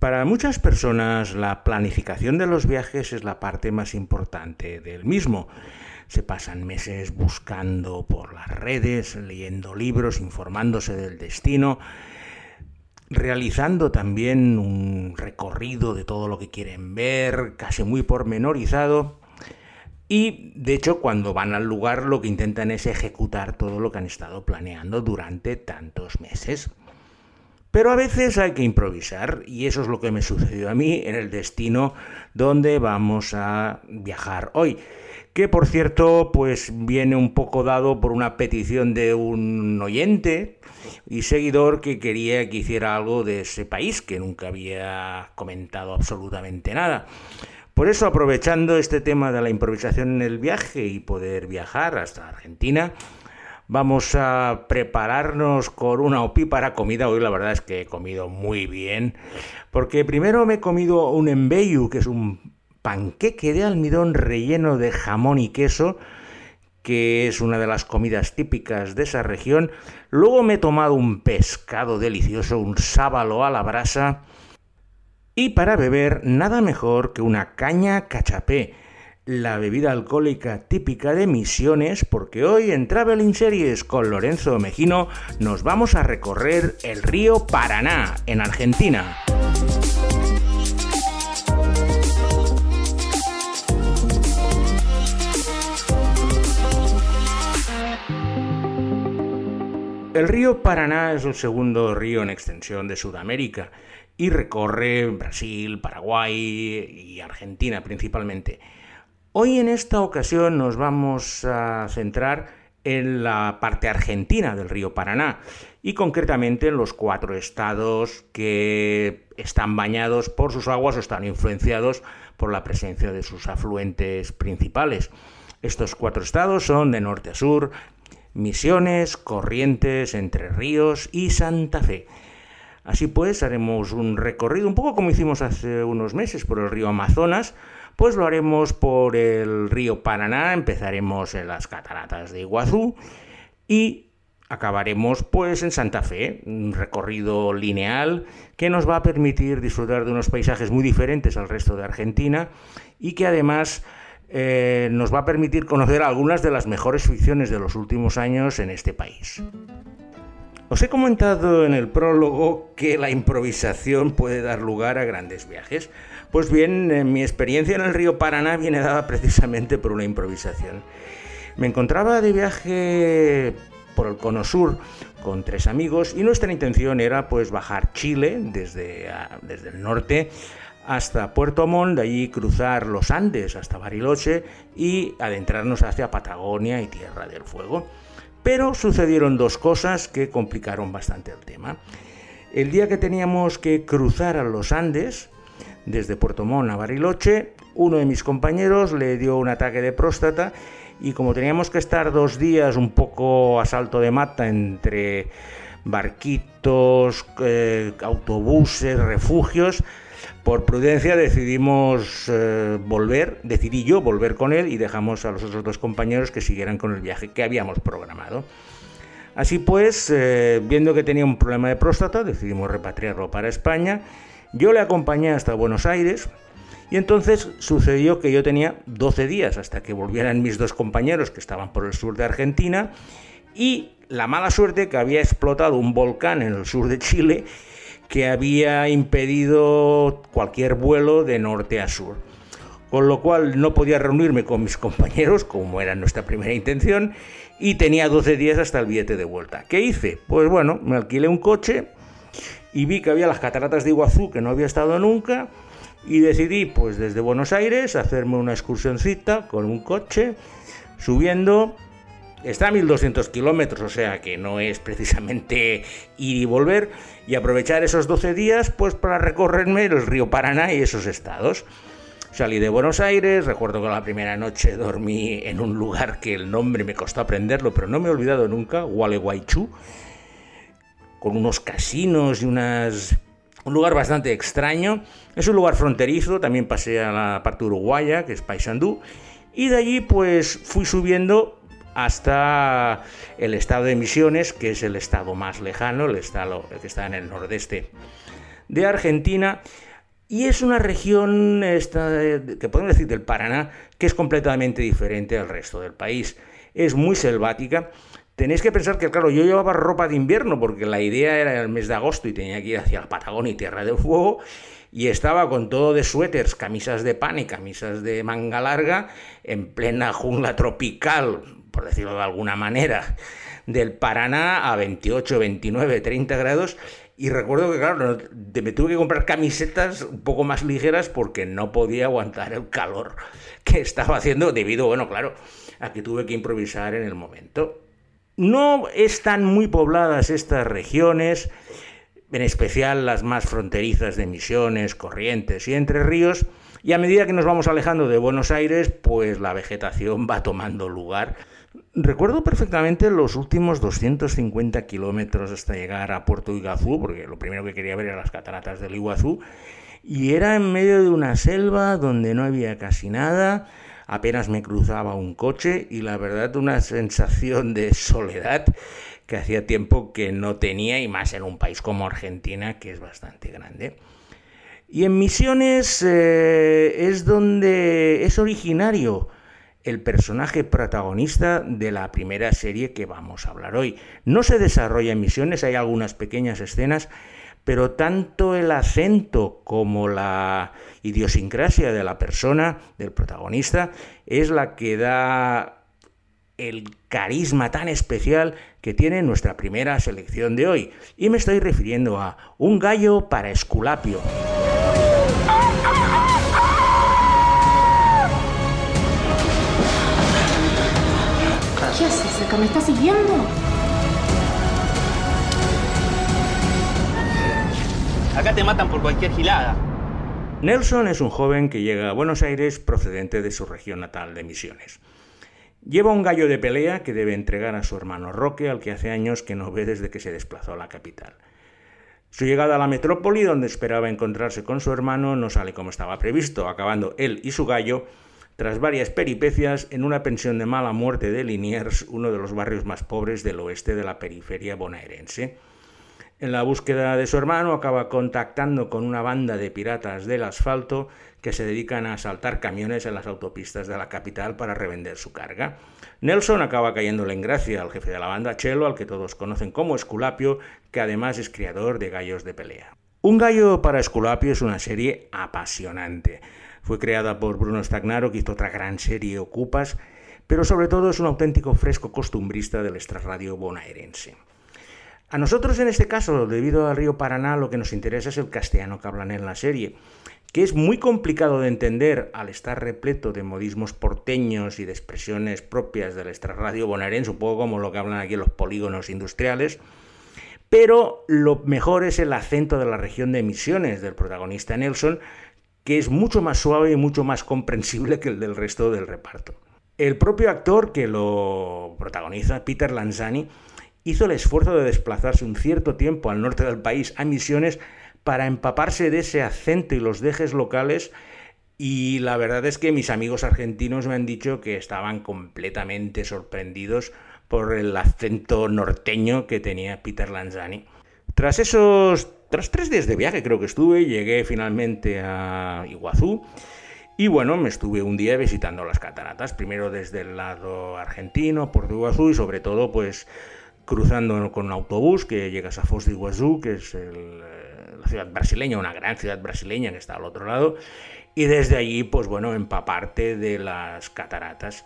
Para muchas personas la planificación de los viajes es la parte más importante del mismo. Se pasan meses buscando por las redes, leyendo libros, informándose del destino, realizando también un recorrido de todo lo que quieren ver, casi muy pormenorizado. Y de hecho cuando van al lugar lo que intentan es ejecutar todo lo que han estado planeando durante tantos meses. Pero a veces hay que improvisar y eso es lo que me sucedió a mí en el destino donde vamos a viajar hoy. Que por cierto, pues viene un poco dado por una petición de un oyente y seguidor que quería que hiciera algo de ese país, que nunca había comentado absolutamente nada. Por eso, aprovechando este tema de la improvisación en el viaje y poder viajar hasta Argentina, Vamos a prepararnos con una opípara comida. Hoy la verdad es que he comido muy bien. Porque primero me he comido un embeyu, que es un panqueque de almidón relleno de jamón y queso, que es una de las comidas típicas de esa región. Luego me he tomado un pescado delicioso, un sábalo a la brasa. Y para beber, nada mejor que una caña cachapé la bebida alcohólica típica de Misiones, porque hoy en Traveling Series con Lorenzo Mejino nos vamos a recorrer el río Paraná, en Argentina. El río Paraná es el segundo río en extensión de Sudamérica y recorre Brasil, Paraguay y Argentina principalmente. Hoy en esta ocasión nos vamos a centrar en la parte argentina del río Paraná y concretamente en los cuatro estados que están bañados por sus aguas o están influenciados por la presencia de sus afluentes principales. Estos cuatro estados son de norte a sur, Misiones, Corrientes, Entre Ríos y Santa Fe. Así pues, haremos un recorrido un poco como hicimos hace unos meses por el río Amazonas, pues lo haremos por el río Paraná, empezaremos en las cataratas de Iguazú y acabaremos pues en Santa Fe, un recorrido lineal que nos va a permitir disfrutar de unos paisajes muy diferentes al resto de Argentina y que además eh, nos va a permitir conocer algunas de las mejores ficciones de los últimos años en este país. Os he comentado en el prólogo que la improvisación puede dar lugar a grandes viajes. Pues bien, mi experiencia en el río Paraná viene dada precisamente por una improvisación. Me encontraba de viaje por el cono sur con tres amigos y nuestra intención era pues bajar Chile desde, desde el norte hasta Puerto Montt, de allí cruzar los Andes hasta Bariloche y adentrarnos hacia Patagonia y Tierra del Fuego. Pero sucedieron dos cosas que complicaron bastante el tema. El día que teníamos que cruzar a los Andes, desde Puerto Montt a Bariloche, uno de mis compañeros le dio un ataque de próstata y como teníamos que estar dos días un poco a salto de mata entre barquitos, eh, autobuses, refugios, por prudencia decidimos eh, volver, decidí yo volver con él y dejamos a los otros dos compañeros que siguieran con el viaje que habíamos programado. Así pues, eh, viendo que tenía un problema de próstata, decidimos repatriarlo para España. Yo le acompañé hasta Buenos Aires y entonces sucedió que yo tenía 12 días hasta que volvieran mis dos compañeros que estaban por el sur de Argentina y la mala suerte que había explotado un volcán en el sur de Chile que había impedido cualquier vuelo de norte a sur. Con lo cual no podía reunirme con mis compañeros, como era nuestra primera intención, y tenía 12 días hasta el billete de vuelta. ¿Qué hice? Pues bueno, me alquilé un coche y vi que había las cataratas de Iguazú, que no había estado nunca, y decidí, pues desde Buenos Aires, hacerme una excursioncita con un coche, subiendo Está a 1200 kilómetros, o sea que no es precisamente ir y volver, y aprovechar esos 12 días pues para recorrerme el río Paraná y esos estados. Salí de Buenos Aires, recuerdo que la primera noche dormí en un lugar que el nombre me costó aprenderlo, pero no me he olvidado nunca, Gualeguaychú, con unos casinos y unas... un lugar bastante extraño. Es un lugar fronterizo, también pasé a la parte uruguaya, que es Paysandú, y de allí pues fui subiendo hasta el estado de Misiones, que es el estado más lejano, el estado que está en el nordeste de Argentina. Y es una región, que podemos decir del Paraná, que es completamente diferente al resto del país. Es muy selvática. Tenéis que pensar que, claro, yo llevaba ropa de invierno porque la idea era el mes de agosto y tenía que ir hacia Patagonia y Tierra del Fuego y estaba con todo de suéteres, camisas de pan y camisas de manga larga en plena jungla tropical, por decirlo de alguna manera, del Paraná a 28, 29, 30 grados y recuerdo que, claro, me tuve que comprar camisetas un poco más ligeras porque no podía aguantar el calor que estaba haciendo debido, bueno, claro, a que tuve que improvisar en el momento. No están muy pobladas estas regiones, en especial las más fronterizas de Misiones, Corrientes y Entre Ríos, y a medida que nos vamos alejando de Buenos Aires, pues la vegetación va tomando lugar. Recuerdo perfectamente los últimos 250 kilómetros hasta llegar a Puerto Iguazú, porque lo primero que quería ver era las cataratas del Iguazú, y era en medio de una selva donde no había casi nada, apenas me cruzaba un coche y la verdad una sensación de soledad que hacía tiempo que no tenía y más en un país como Argentina que es bastante grande. Y en Misiones eh, es donde es originario el personaje protagonista de la primera serie que vamos a hablar hoy. No se desarrolla en misiones, hay algunas pequeñas escenas, pero tanto el acento como la idiosincrasia de la persona, del protagonista, es la que da el carisma tan especial que tiene nuestra primera selección de hoy. Y me estoy refiriendo a Un gallo para Esculapio. ¿Qué haces acá? ¿Me estás siguiendo? Te matan por cualquier gilada. Nelson es un joven que llega a Buenos Aires procedente de su región natal de Misiones. Lleva un gallo de pelea que debe entregar a su hermano Roque, al que hace años que no ve desde que se desplazó a la capital. Su llegada a la metrópoli, donde esperaba encontrarse con su hermano, no sale como estaba previsto, acabando él y su gallo tras varias peripecias en una pensión de mala muerte de Liniers, uno de los barrios más pobres del oeste de la periferia bonaerense. En la búsqueda de su hermano acaba contactando con una banda de piratas del asfalto que se dedican a asaltar camiones en las autopistas de la capital para revender su carga. Nelson acaba cayéndole en gracia al jefe de la banda, Chelo, al que todos conocen como Esculapio, que además es criador de gallos de pelea. Un gallo para Esculapio es una serie apasionante. Fue creada por Bruno Stagnaro, que hizo otra gran serie Ocupas, pero sobre todo es un auténtico fresco costumbrista del extrarradio bonaerense. A nosotros en este caso, debido al río Paraná, lo que nos interesa es el castellano que hablan en la serie, que es muy complicado de entender al estar repleto de modismos porteños y de expresiones propias del extrarradio bonaerense, un poco como lo que hablan aquí los polígonos industriales, pero lo mejor es el acento de la región de Misiones del protagonista Nelson, que es mucho más suave y mucho más comprensible que el del resto del reparto. El propio actor que lo protagoniza, Peter Lanzani, hizo el esfuerzo de desplazarse un cierto tiempo al norte del país a Misiones para empaparse de ese acento y los dejes locales y la verdad es que mis amigos argentinos me han dicho que estaban completamente sorprendidos por el acento norteño que tenía Peter Lanzani. Tras esos tras tres días de viaje creo que estuve, llegué finalmente a Iguazú y bueno, me estuve un día visitando las cataratas, primero desde el lado argentino, Puerto Iguazú y sobre todo pues cruzando con un autobús que llegas a Foz de Iguazú, que es la ciudad brasileña, una gran ciudad brasileña que está al otro lado, y desde allí pues bueno, empaparte de las cataratas.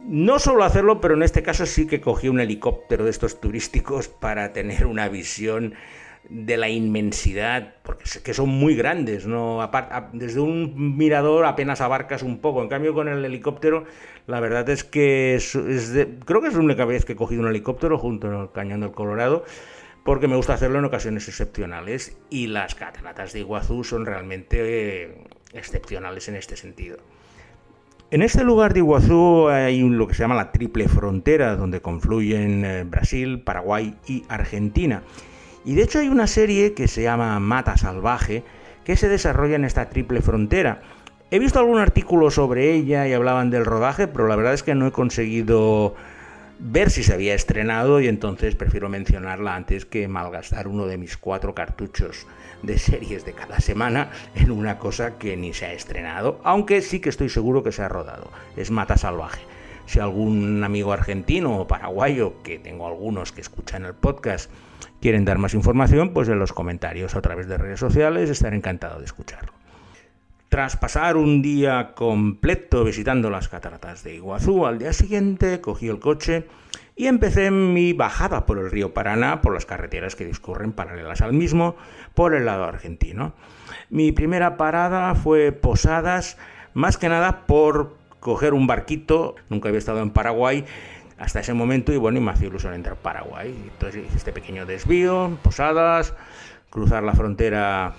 No solo hacerlo, pero en este caso sí que cogí un helicóptero de estos turísticos para tener una visión de la inmensidad, porque que son muy grandes, ¿no? Desde un mirador apenas abarcas un poco, en cambio con el helicóptero, la verdad es que es, creo que es la única vez que he cogido un helicóptero junto al cañón del Colorado, porque me gusta hacerlo en ocasiones excepcionales y las cataratas de Iguazú son realmente eh, excepcionales en este sentido. En este lugar de Iguazú hay lo que se llama la triple frontera, donde confluyen eh, Brasil, Paraguay y Argentina. Y de hecho hay una serie que se llama Mata Salvaje, que se desarrolla en esta triple frontera. He visto algún artículo sobre ella y hablaban del rodaje, pero la verdad es que no he conseguido ver si se había estrenado y entonces prefiero mencionarla antes que malgastar uno de mis cuatro cartuchos de series de cada semana en una cosa que ni se ha estrenado, aunque sí que estoy seguro que se ha rodado. Es Mata Salvaje. Si algún amigo argentino o paraguayo, que tengo algunos que escuchan el podcast, quieren dar más información, pues en los comentarios a través de redes sociales estaré encantado de escucharlo. Tras pasar un día completo visitando las cataratas de Iguazú, al día siguiente cogí el coche y empecé mi bajada por el río Paraná, por las carreteras que discurren paralelas al mismo, por el lado argentino. Mi primera parada fue Posadas, más que nada por coger un barquito, nunca había estado en Paraguay hasta ese momento y bueno, y me hacía ilusión entrar Paraguay. Entonces hice este pequeño desvío, Posadas, cruzar la frontera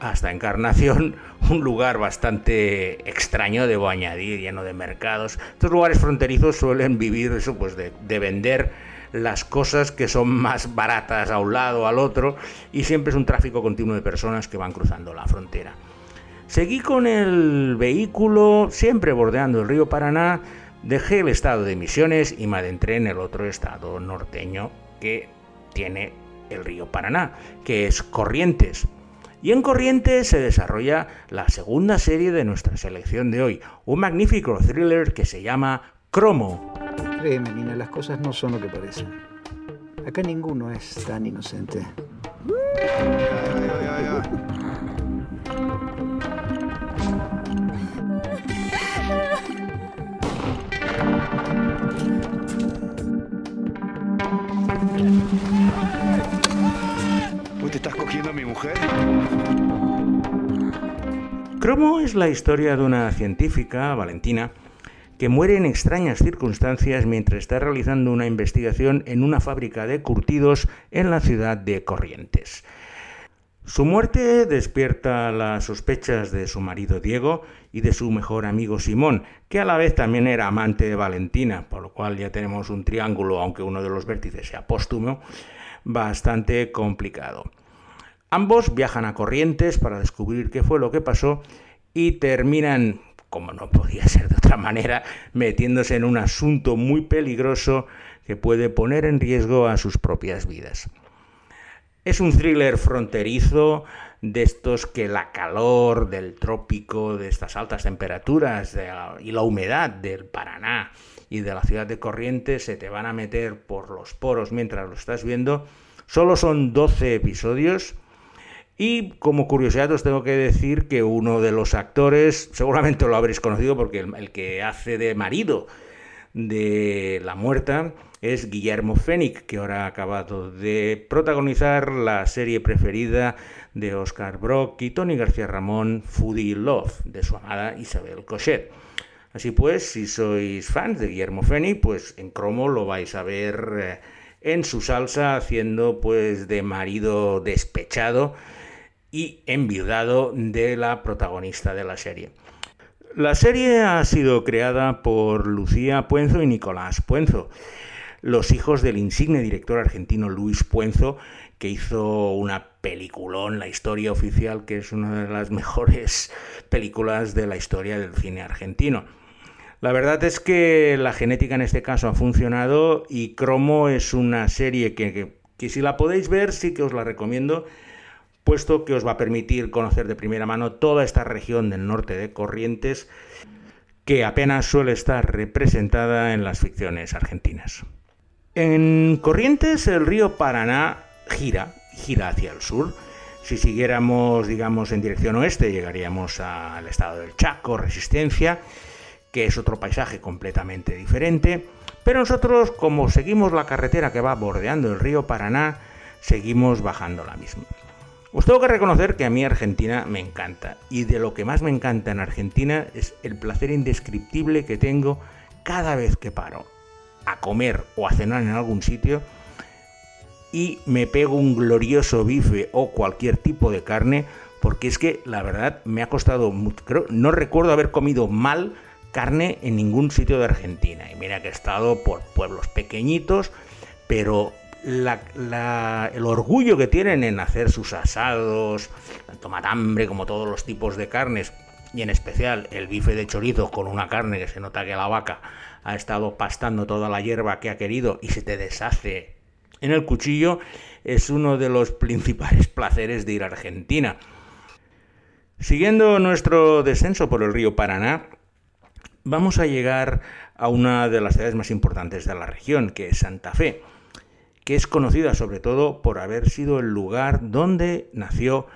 hasta Encarnación, un lugar bastante extraño, debo añadir, lleno de mercados. Estos lugares fronterizos suelen vivir eso, pues de, de vender las cosas que son más baratas a un lado, al otro, y siempre es un tráfico continuo de personas que van cruzando la frontera. Seguí con el vehículo, siempre bordeando el río Paraná, dejé el estado de Misiones y me adentré en el otro estado norteño que tiene el río Paraná, que es Corrientes. Y en Corrientes se desarrolla la segunda serie de nuestra selección de hoy, un magnífico thriller que se llama Cromo. Créeme, Nina, las cosas no son lo que parecen. Acá ninguno es tan inocente. ¿Pues Cromo es la historia de una científica, Valentina, que muere en extrañas circunstancias mientras está realizando una investigación en una fábrica de curtidos en la ciudad de Corrientes. Su muerte despierta las sospechas de su marido Diego y de su mejor amigo Simón, que a la vez también era amante de Valentina, por lo cual ya tenemos un triángulo, aunque uno de los vértices sea póstumo, bastante complicado. Ambos viajan a Corrientes para descubrir qué fue lo que pasó y terminan, como no podía ser de otra manera, metiéndose en un asunto muy peligroso que puede poner en riesgo a sus propias vidas. Es un thriller fronterizo de estos que la calor del trópico, de estas altas temperaturas y la humedad del Paraná y de la ciudad de Corrientes se te van a meter por los poros mientras lo estás viendo. Solo son 12 episodios. Y como curiosidad os tengo que decir que uno de los actores, seguramente lo habréis conocido porque el, que hace de marido de La Muerta es Guillermo Fénix, que ahora ha acabado de protagonizar la serie preferida de Oscar Brock y Tony García Ramón, Foodie Love, de su amada Isabel Cochet. Así pues, si sois fans de Guillermo Fénix, pues en cromo lo vais a ver eh, en su salsa haciendo pues de marido despechado y enviudado de la protagonista de la serie. La serie ha sido creada por Lucía Puenzo y Nicolás Puenzo, los hijos del insigne director argentino Luis Puenzo, que hizo una peliculón, La historia oficial, que es una de las mejores películas de la historia del cine argentino. La verdad es que la genética en este caso ha funcionado y Cromo es una serie que, que, que si la podéis ver sí que os la recomiendo puesto que os va a permitir conocer de primera mano toda esta región del norte de Corrientes que apenas suele estar representada en las ficciones argentinas. En Corrientes el río Paraná gira, gira hacia el sur. Si siguiéramos, digamos, en dirección oeste, llegaríamos al estado del Chaco, Resistencia, que es otro paisaje completamente diferente. Pero nosotros, como seguimos la carretera que va bordeando el río Paraná, seguimos bajando la misma. Os tengo que reconocer que a mí Argentina me encanta y de lo que más me encanta en Argentina es el placer indescriptible que tengo cada vez que paro a comer o a cenar en algún sitio y me pego un glorioso bife o cualquier tipo de carne porque es que la verdad me ha costado creo, no recuerdo haber comido mal carne en ningún sitio de Argentina. Y mira que he estado por pueblos pequeñitos pero la, el orgullo que tienen en hacer sus asados, tanto matambre como todos los tipos de carnes, y en especial el bife de chorizo con una carne que se nota que la vaca ha estado pastando toda la hierba que ha querido y se te deshace en el cuchillo, es uno de los principales placeres de ir a Argentina. Siguiendo nuestro descenso por el río Paraná, vamos a llegar a una de las ciudades más importantes de la región, que es Santa Fe, que es conocida sobre todo por haber sido el lugar donde nació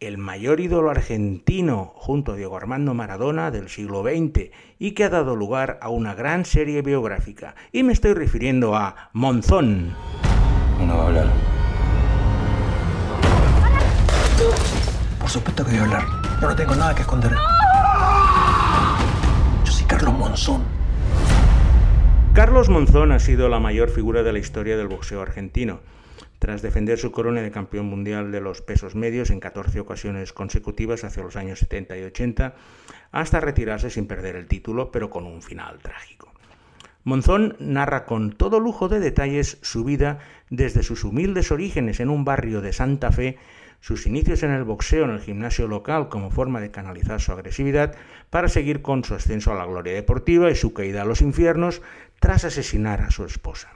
el mayor ídolo argentino junto a Diego Armando Maradona del siglo XX y que ha dado lugar a una gran serie biográfica. Y me estoy refiriendo a Monzón. No va a hablar. Por supuesto que voy a hablar. Yo no tengo nada que esconder. Yo soy Carlos Monzón. Carlos Monzón ha sido la mayor figura de la historia del boxeo argentino tras defender su corona de campeón mundial de los pesos medios en 14 ocasiones consecutivas hacia los años 70 y 80, hasta retirarse sin perder el título, pero con un final trágico. Monzón narra con todo lujo de detalles su vida desde sus humildes orígenes en un barrio de Santa Fe, sus inicios en el boxeo en el gimnasio local como forma de canalizar su agresividad para seguir con su ascenso a la gloria deportiva y su caída a los infiernos tras asesinar a su esposa.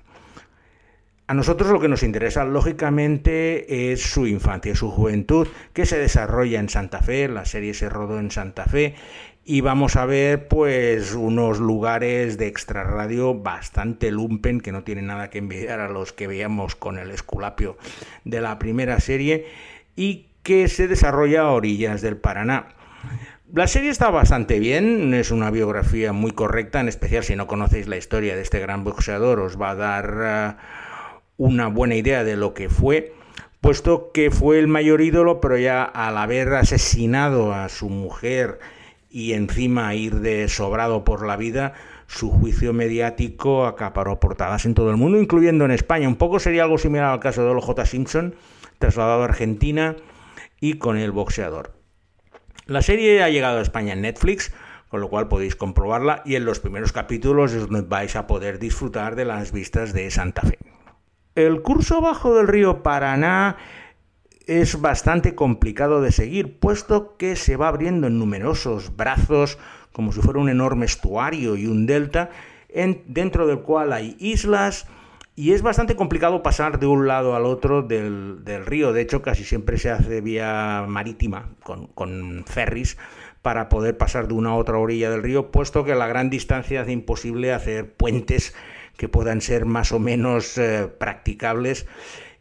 A nosotros lo que nos interesa, lógicamente, es su infancia, su juventud, que se desarrolla en Santa Fe, la serie se rodó en Santa Fe, y vamos a ver, pues, unos lugares de extrarradio bastante lumpen, que no tienen nada que envidiar a los que veíamos con el esculapio de la primera serie, y que se desarrolla a orillas del Paraná. La serie está bastante bien, es una biografía muy correcta, en especial si no conocéis la historia de este gran boxeador, os va a dar... Ah, una buena idea de lo que fue, puesto que fue el mayor ídolo, pero ya al haber asesinado a su mujer y encima ir de sobrado por la vida, su juicio mediático acaparó portadas en todo el mundo, incluyendo en España. Un poco sería algo similar al caso de J. Simpson, trasladado a Argentina y con el boxeador. La serie ha llegado a España en Netflix, con lo cual podéis comprobarla y en los primeros capítulos vais a poder disfrutar de las vistas de Santa Fe. El curso bajo del río Paraná es bastante complicado de seguir, puesto que se va abriendo en numerosos brazos, como si fuera un enorme estuario y un delta, dentro del cual hay islas, y es bastante complicado pasar de un lado al otro del, río. De hecho, casi siempre se hace vía marítima, con, ferries, para poder pasar de una a otra orilla del río, puesto que la gran distancia hace imposible hacer puentes que puedan ser más o menos eh, practicables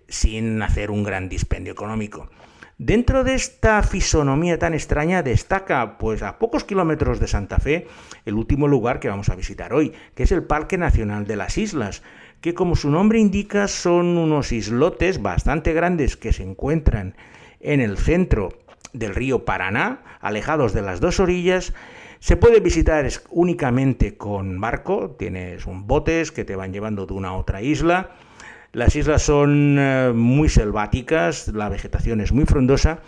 sin hacer un gran dispendio económico. Dentro de esta fisonomía tan extraña destaca, pues a pocos kilómetros de Santa Fe, el último lugar que vamos a visitar hoy, que es el Parque Nacional de las Islas, que como su nombre indica son unos islotes bastante grandes que se encuentran en el centro del río Paraná, alejados de las dos orillas, se puede visitar únicamente con barco, tienes un botes que te van llevando de una a otra isla. Las islas son eh, muy selváticas, la vegetación es muy frondosa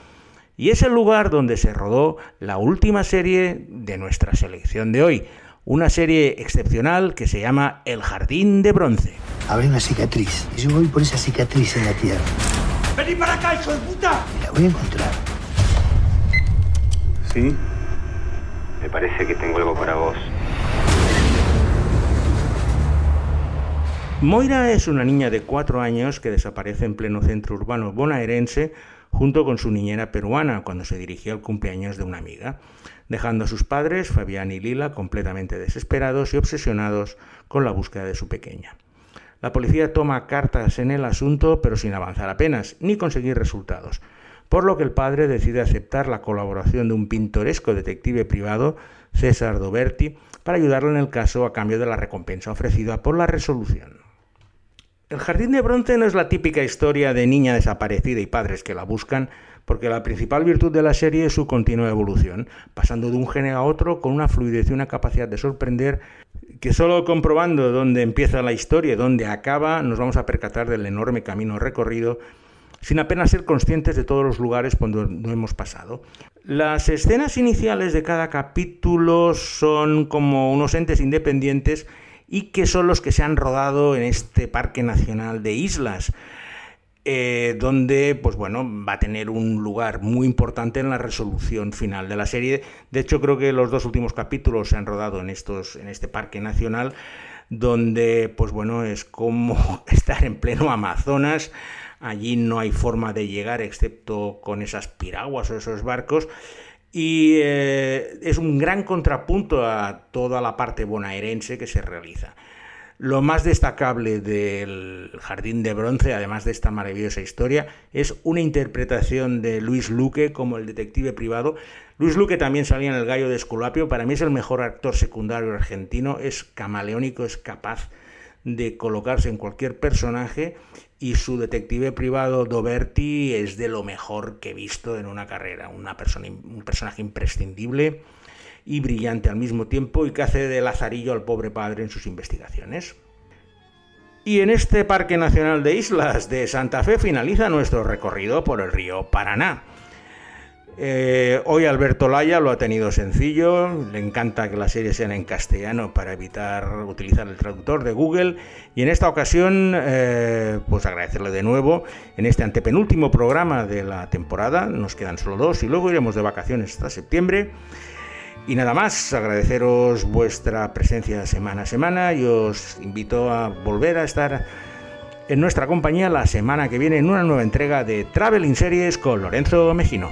y es el lugar donde se rodó la última serie de nuestra selección de hoy, una serie excepcional que se llama El Jardín de Bronce. Habrá una cicatriz y yo voy por esa cicatriz en la tierra. ¡Vení para acá, hijo de puta! la voy a encontrar. ¿Sí? Me parece que tengo algo para vos. Moira es una niña de cuatro años que desaparece en pleno centro urbano bonaerense junto con su niñera peruana cuando se dirigía al cumpleaños de una amiga, dejando a sus padres, Fabián y Lila, completamente desesperados y obsesionados con la búsqueda de su pequeña. La policía toma cartas en el asunto, pero sin avanzar apenas, ni conseguir resultados, por lo que el padre decide aceptar la colaboración de un pintoresco detective privado, César Doberti, para ayudarlo en el caso a cambio de la recompensa ofrecida por la resolución. El Jardín de Bronce no es la típica historia de niña desaparecida y padres que la buscan, porque la principal virtud de la serie es su continua evolución, pasando de un género a otro con una fluidez y una capacidad de sorprender que solo comprobando dónde empieza la historia y dónde acaba nos vamos a percatar del enorme camino recorrido sin apenas ser conscientes de todos los lugares por donde hemos pasado. Las escenas iniciales de cada capítulo son como unos entes independientes y que son los que se han rodado en este Parque Nacional de Islas. Eh, donde pues bueno, va a tener un lugar muy importante en la resolución final de la serie. De hecho, creo que los dos últimos capítulos se han rodado en, estos, en este parque nacional, donde pues bueno, es como estar en pleno Amazonas. Allí no hay forma de llegar excepto con esas piraguas o esos barcos. Y eh, es un gran contrapunto a toda la parte bonaerense que se realiza. Lo más destacable del Jardín de Bronce, además de esta maravillosa historia, es una interpretación de Luis Luque como el detective privado. Luis Luque también salía en El Gallo de Esculapio, para mí es el mejor actor secundario argentino, es camaleónico, es capaz de colocarse en cualquier personaje y su detective privado Doberti es de lo mejor que he visto en una carrera, una persona, un personaje imprescindible y brillante al mismo tiempo y que hace de lazarillo al pobre padre en sus investigaciones. Y en este Parque Nacional de Islas de Santa Fe finaliza nuestro recorrido por el río Paraná. Eh, hoy Alberto Laya lo ha tenido sencillo, le encanta que la serie sea en castellano para evitar utilizar el traductor de Google y en esta ocasión eh, pues agradecerle de nuevo en este antepenúltimo programa de la temporada, nos quedan solo dos y luego iremos de vacaciones hasta septiembre. Y nada más, agradeceros vuestra presencia semana a semana y os invito a volver a estar en nuestra compañía la semana que viene en una nueva entrega de Traveling Series con Lorenzo Mejino.